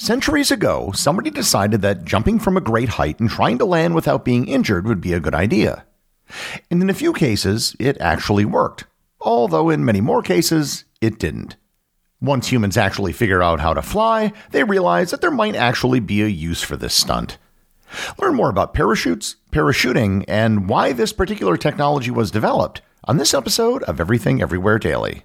Centuries ago, somebody decided that jumping from a great height and trying to land without being injured would be a good idea. And in a few cases, it actually worked, although in many more cases, it didn't. Once humans actually figure out how to fly, they realize that there might actually be a use for this stunt. Learn more about parachutes, parachuting, and why this particular technology was developed on this episode of Everything Everywhere Daily.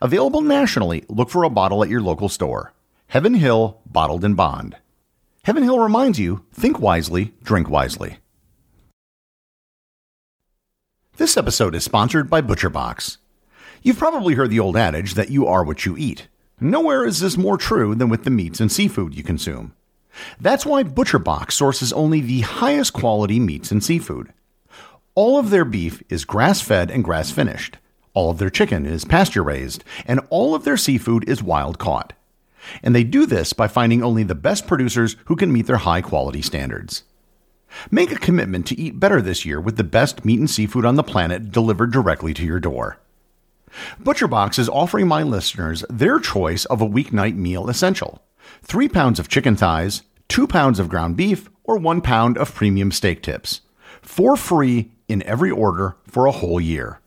Available nationally, look for a bottle at your local store. Heaven Hill Bottled in Bond. Heaven Hill reminds you think wisely, drink wisely. This episode is sponsored by ButcherBox. You've probably heard the old adage that you are what you eat. Nowhere is this more true than with the meats and seafood you consume. That's why ButcherBox sources only the highest quality meats and seafood. All of their beef is grass fed and grass finished. All of their chicken is pasture raised, and all of their seafood is wild caught. And they do this by finding only the best producers who can meet their high quality standards. Make a commitment to eat better this year with the best meat and seafood on the planet delivered directly to your door. ButcherBox is offering my listeners their choice of a weeknight meal essential three pounds of chicken thighs, two pounds of ground beef, or one pound of premium steak tips for free in every order for a whole year.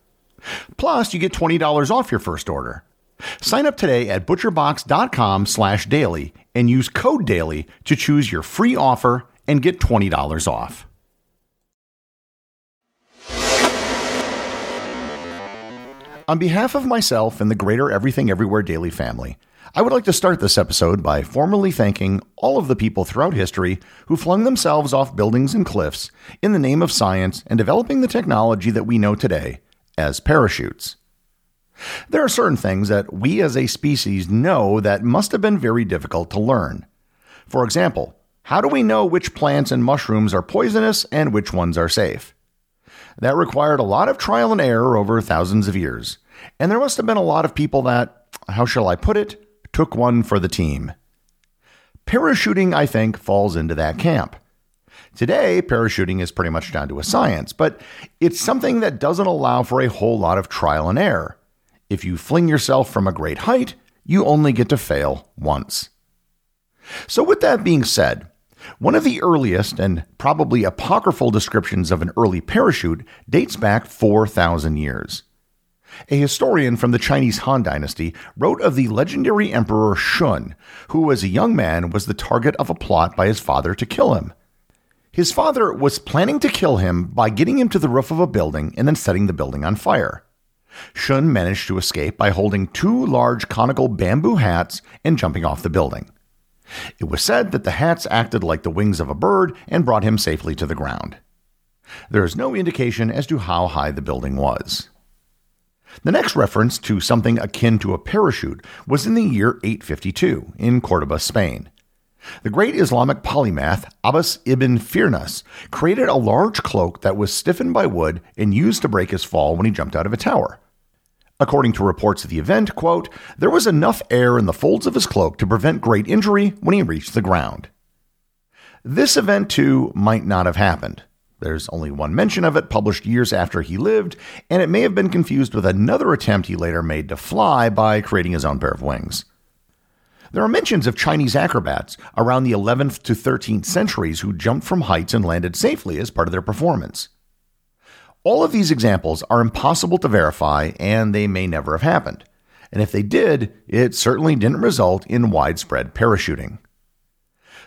Plus, you get $20 off your first order. Sign up today at butcherbox.com slash daily and use code daily to choose your free offer and get $20 off. On behalf of myself and the greater Everything Everywhere Daily family, I would like to start this episode by formally thanking all of the people throughout history who flung themselves off buildings and cliffs in the name of science and developing the technology that we know today as parachutes. There are certain things that we as a species know that must have been very difficult to learn. For example, how do we know which plants and mushrooms are poisonous and which ones are safe? That required a lot of trial and error over thousands of years, and there must have been a lot of people that, how shall I put it, took one for the team. Parachuting, I think, falls into that camp. Today, parachuting is pretty much down to a science, but it's something that doesn't allow for a whole lot of trial and error. If you fling yourself from a great height, you only get to fail once. So, with that being said, one of the earliest and probably apocryphal descriptions of an early parachute dates back 4,000 years. A historian from the Chinese Han Dynasty wrote of the legendary Emperor Shun, who as a young man was the target of a plot by his father to kill him. His father was planning to kill him by getting him to the roof of a building and then setting the building on fire. Shun managed to escape by holding two large conical bamboo hats and jumping off the building. It was said that the hats acted like the wings of a bird and brought him safely to the ground. There is no indication as to how high the building was. The next reference to something akin to a parachute was in the year 852 in Cordoba, Spain. The great Islamic polymath Abbas ibn Firnas created a large cloak that was stiffened by wood and used to break his fall when he jumped out of a tower. According to reports of the event, quote, there was enough air in the folds of his cloak to prevent great injury when he reached the ground. This event, too, might not have happened. There's only one mention of it published years after he lived, and it may have been confused with another attempt he later made to fly by creating his own pair of wings. There are mentions of Chinese acrobats around the 11th to 13th centuries who jumped from heights and landed safely as part of their performance. All of these examples are impossible to verify and they may never have happened. and if they did, it certainly didn't result in widespread parachuting.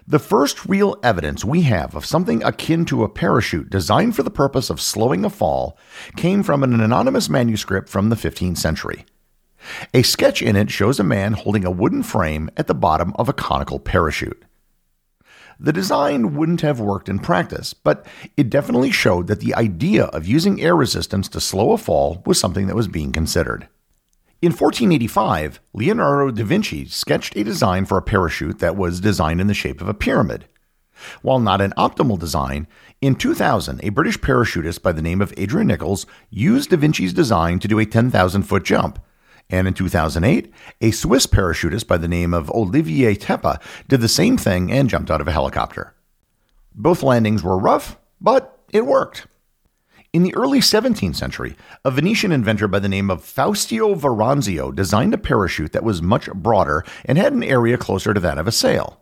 The first real evidence we have of something akin to a parachute designed for the purpose of slowing a fall came from an anonymous manuscript from the 15th century. A sketch in it shows a man holding a wooden frame at the bottom of a conical parachute. The design wouldn't have worked in practice, but it definitely showed that the idea of using air resistance to slow a fall was something that was being considered. In 1485, Leonardo da Vinci sketched a design for a parachute that was designed in the shape of a pyramid. While not an optimal design, in 2000, a British parachutist by the name of Adrian Nichols used Da Vinci's design to do a 10,000 foot jump, and in 2008, a Swiss parachutist by the name of Olivier Teppa did the same thing and jumped out of a helicopter. Both landings were rough, but it worked. In the early 17th century, a Venetian inventor by the name of Faustino Veranzio designed a parachute that was much broader and had an area closer to that of a sail.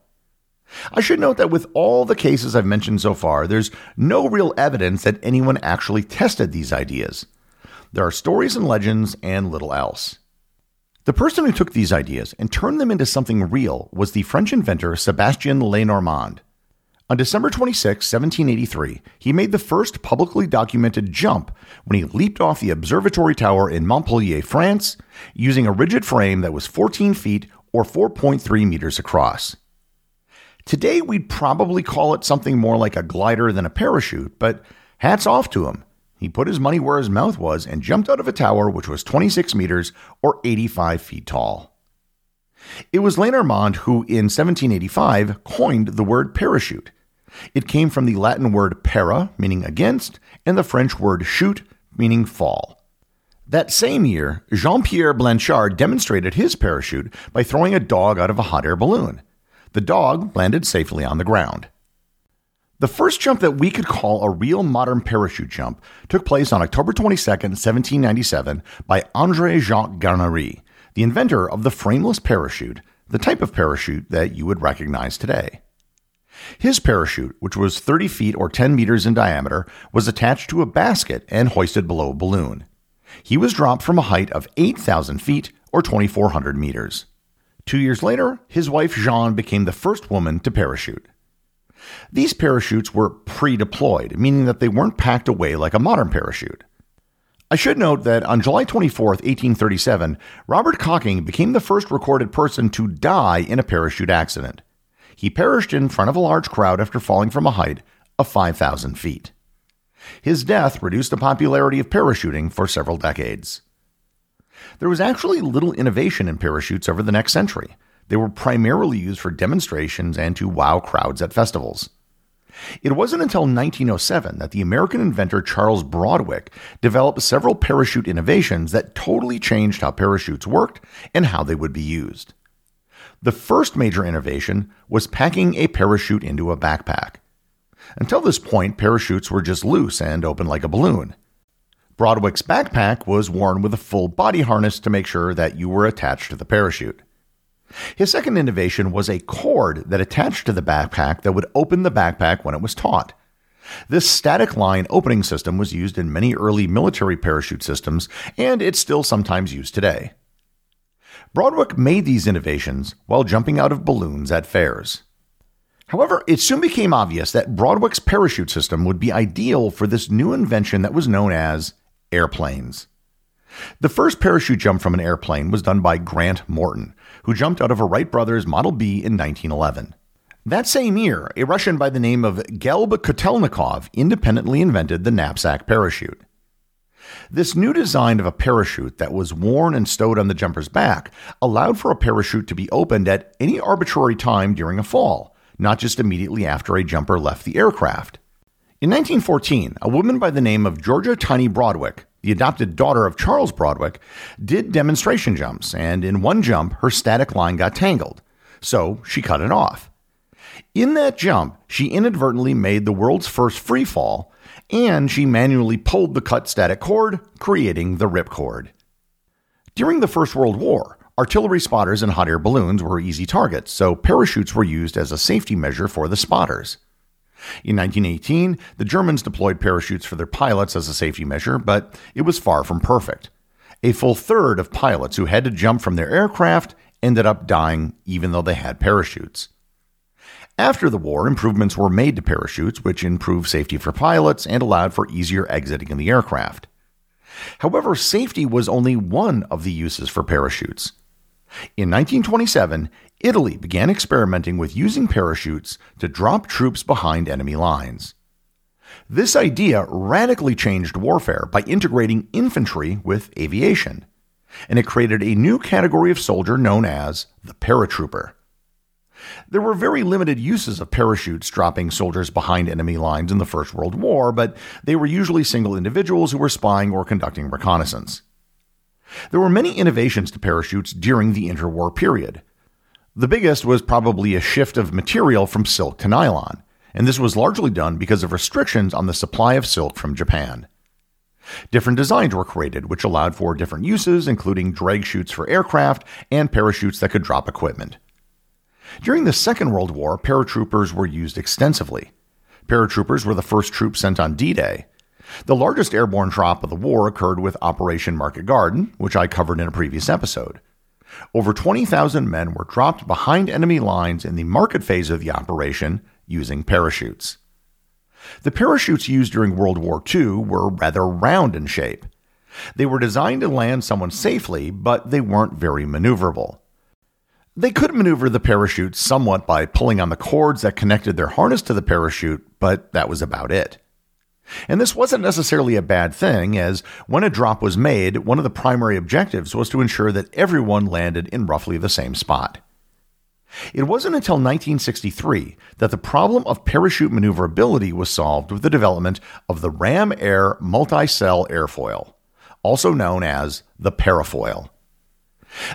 I should note that with all the cases I've mentioned so far, there's no real evidence that anyone actually tested these ideas. There are stories and legends and little else. The person who took these ideas and turned them into something real was the French inventor Sebastien Lenormand. On December 26, 1783, he made the first publicly documented jump when he leaped off the observatory tower in Montpellier, France, using a rigid frame that was 14 feet or 4.3 meters across. Today, we'd probably call it something more like a glider than a parachute, but hats off to him. He put his money where his mouth was and jumped out of a tower which was 26 meters or 85 feet tall. It was Lenormand who, in 1785, coined the word parachute. It came from the Latin word para, meaning against, and the French word chute, meaning fall. That same year, Jean Pierre Blanchard demonstrated his parachute by throwing a dog out of a hot air balloon. The dog landed safely on the ground. The first jump that we could call a real modern parachute jump took place on October 22, 1797, by André Jacques Garnerin, the inventor of the frameless parachute, the type of parachute that you would recognize today. His parachute, which was 30 feet or 10 meters in diameter, was attached to a basket and hoisted below a balloon. He was dropped from a height of 8,000 feet or 2,400 meters. Two years later, his wife Jeanne became the first woman to parachute. These parachutes were pre deployed, meaning that they weren't packed away like a modern parachute. I should note that on July 24, 1837, Robert Cocking became the first recorded person to die in a parachute accident. He perished in front of a large crowd after falling from a height of 5,000 feet. His death reduced the popularity of parachuting for several decades. There was actually little innovation in parachutes over the next century. They were primarily used for demonstrations and to wow crowds at festivals. It wasn't until 1907 that the American inventor Charles Broadwick developed several parachute innovations that totally changed how parachutes worked and how they would be used. The first major innovation was packing a parachute into a backpack. Until this point, parachutes were just loose and open like a balloon. Broadwick's backpack was worn with a full body harness to make sure that you were attached to the parachute. His second innovation was a cord that attached to the backpack that would open the backpack when it was taut. This static line opening system was used in many early military parachute systems, and it's still sometimes used today. Broadwick made these innovations while jumping out of balloons at fairs. However, it soon became obvious that Broadwick's parachute system would be ideal for this new invention that was known as airplanes. The first parachute jump from an airplane was done by Grant Morton, who jumped out of a Wright Brothers Model B in 1911. That same year, a Russian by the name of Gleb Kotelnikov independently invented the knapsack parachute. This new design of a parachute that was worn and stowed on the jumper's back allowed for a parachute to be opened at any arbitrary time during a fall, not just immediately after a jumper left the aircraft. In 1914, a woman by the name of Georgia Tiny Broadwick the adopted daughter of Charles Broadwick, did demonstration jumps, and in one jump, her static line got tangled. So she cut it off. In that jump, she inadvertently made the world's first free fall, and she manually pulled the cut static cord, creating the ripcord. During the First World War, artillery spotters and hot air balloons were easy targets, so parachutes were used as a safety measure for the spotters. In 1918, the Germans deployed parachutes for their pilots as a safety measure, but it was far from perfect. a full third of pilots who had to jump from their aircraft ended up dying even though they had parachutes. After the war, improvements were made to parachutes, which improved safety for pilots and allowed for easier exiting in the aircraft. However, safety was only one of the uses for parachutes. In 1927, Italy began experimenting with using parachutes to drop troops behind enemy lines. This idea radically changed warfare by integrating infantry with aviation, and it created a new category of soldier known as the paratrooper. There were very limited uses of parachutes dropping soldiers behind enemy lines in the First World War, but they were usually single individuals who were spying or conducting reconnaissance. There were many innovations to parachutes during the interwar period. The biggest was probably a shift of material from silk to nylon, and this was largely done because of restrictions on the supply of silk from Japan. Different designs were created, which allowed for different uses, including drag chutes for aircraft and parachutes that could drop equipment. During the Second World War, paratroopers were used extensively. Paratroopers were the first troops sent on D Day. The largest airborne drop of the war occurred with Operation Market Garden, which I covered in a previous episode. Over 20,000 men were dropped behind enemy lines in the market phase of the operation using parachutes. The parachutes used during World War II were rather round in shape. They were designed to land someone safely, but they weren't very maneuverable. They could maneuver the parachute somewhat by pulling on the cords that connected their harness to the parachute, but that was about it. And this wasn't necessarily a bad thing, as when a drop was made, one of the primary objectives was to ensure that everyone landed in roughly the same spot. It wasn't until 1963 that the problem of parachute maneuverability was solved with the development of the Ram Air multi cell airfoil, also known as the parafoil.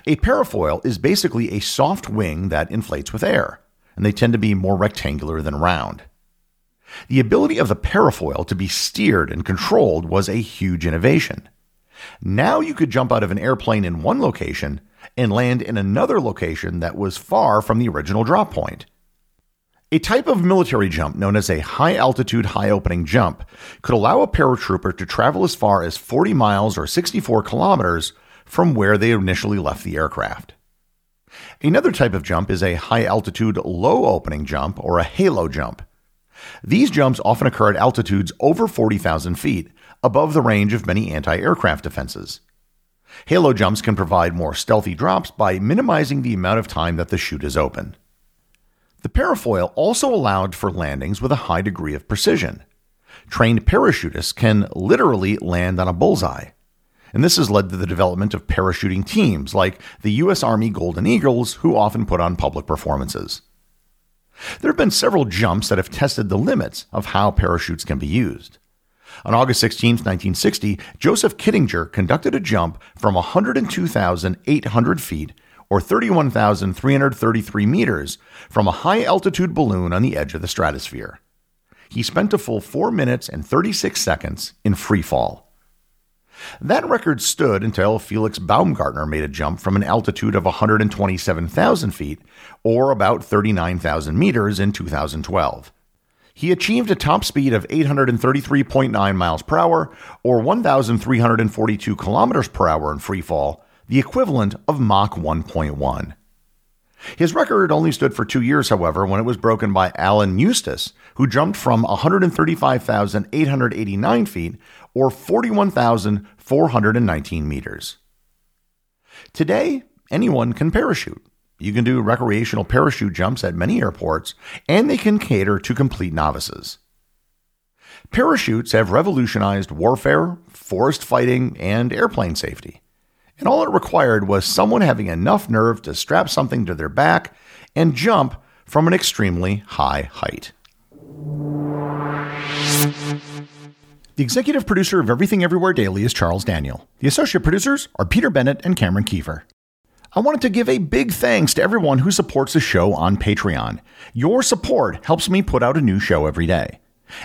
A parafoil is basically a soft wing that inflates with air, and they tend to be more rectangular than round. The ability of the parafoil to be steered and controlled was a huge innovation. Now you could jump out of an airplane in one location and land in another location that was far from the original drop point. A type of military jump known as a high altitude, high opening jump could allow a paratrooper to travel as far as 40 miles or 64 kilometers from where they initially left the aircraft. Another type of jump is a high altitude, low opening jump, or a halo jump. These jumps often occur at altitudes over 40,000 feet, above the range of many anti aircraft defenses. Halo jumps can provide more stealthy drops by minimizing the amount of time that the chute is open. The parafoil also allowed for landings with a high degree of precision. Trained parachutists can literally land on a bullseye and this has led to the development of parachuting teams like the U.S. Army Golden Eagles, who often put on public performances. There have been several jumps that have tested the limits of how parachutes can be used. On August 16, 1960, Joseph Kittinger conducted a jump from 102,800 feet, or 31,333 meters, from a high altitude balloon on the edge of the stratosphere. He spent a full 4 minutes and 36 seconds in free fall. That record stood until Felix Baumgartner made a jump from an altitude of 127,000 feet, or about 39,000 meters, in 2012. He achieved a top speed of 833.9 miles per hour, or 1,342 kilometers per hour in free fall, the equivalent of Mach 1.1. His record only stood for two years, however, when it was broken by Alan Eustace, who jumped from 135,889 feet, or 41,419 meters. Today, anyone can parachute. You can do recreational parachute jumps at many airports, and they can cater to complete novices. Parachutes have revolutionized warfare, forest fighting, and airplane safety and all it required was someone having enough nerve to strap something to their back and jump from an extremely high height. The executive producer of Everything Everywhere Daily is Charles Daniel. The associate producers are Peter Bennett and Cameron Kieffer. I wanted to give a big thanks to everyone who supports the show on Patreon. Your support helps me put out a new show every day.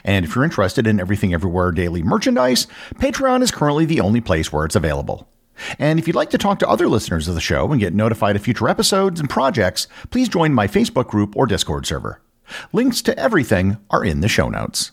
And if you're interested in Everything Everywhere Daily merchandise, Patreon is currently the only place where it's available. And if you'd like to talk to other listeners of the show and get notified of future episodes and projects, please join my Facebook group or Discord server. Links to everything are in the show notes.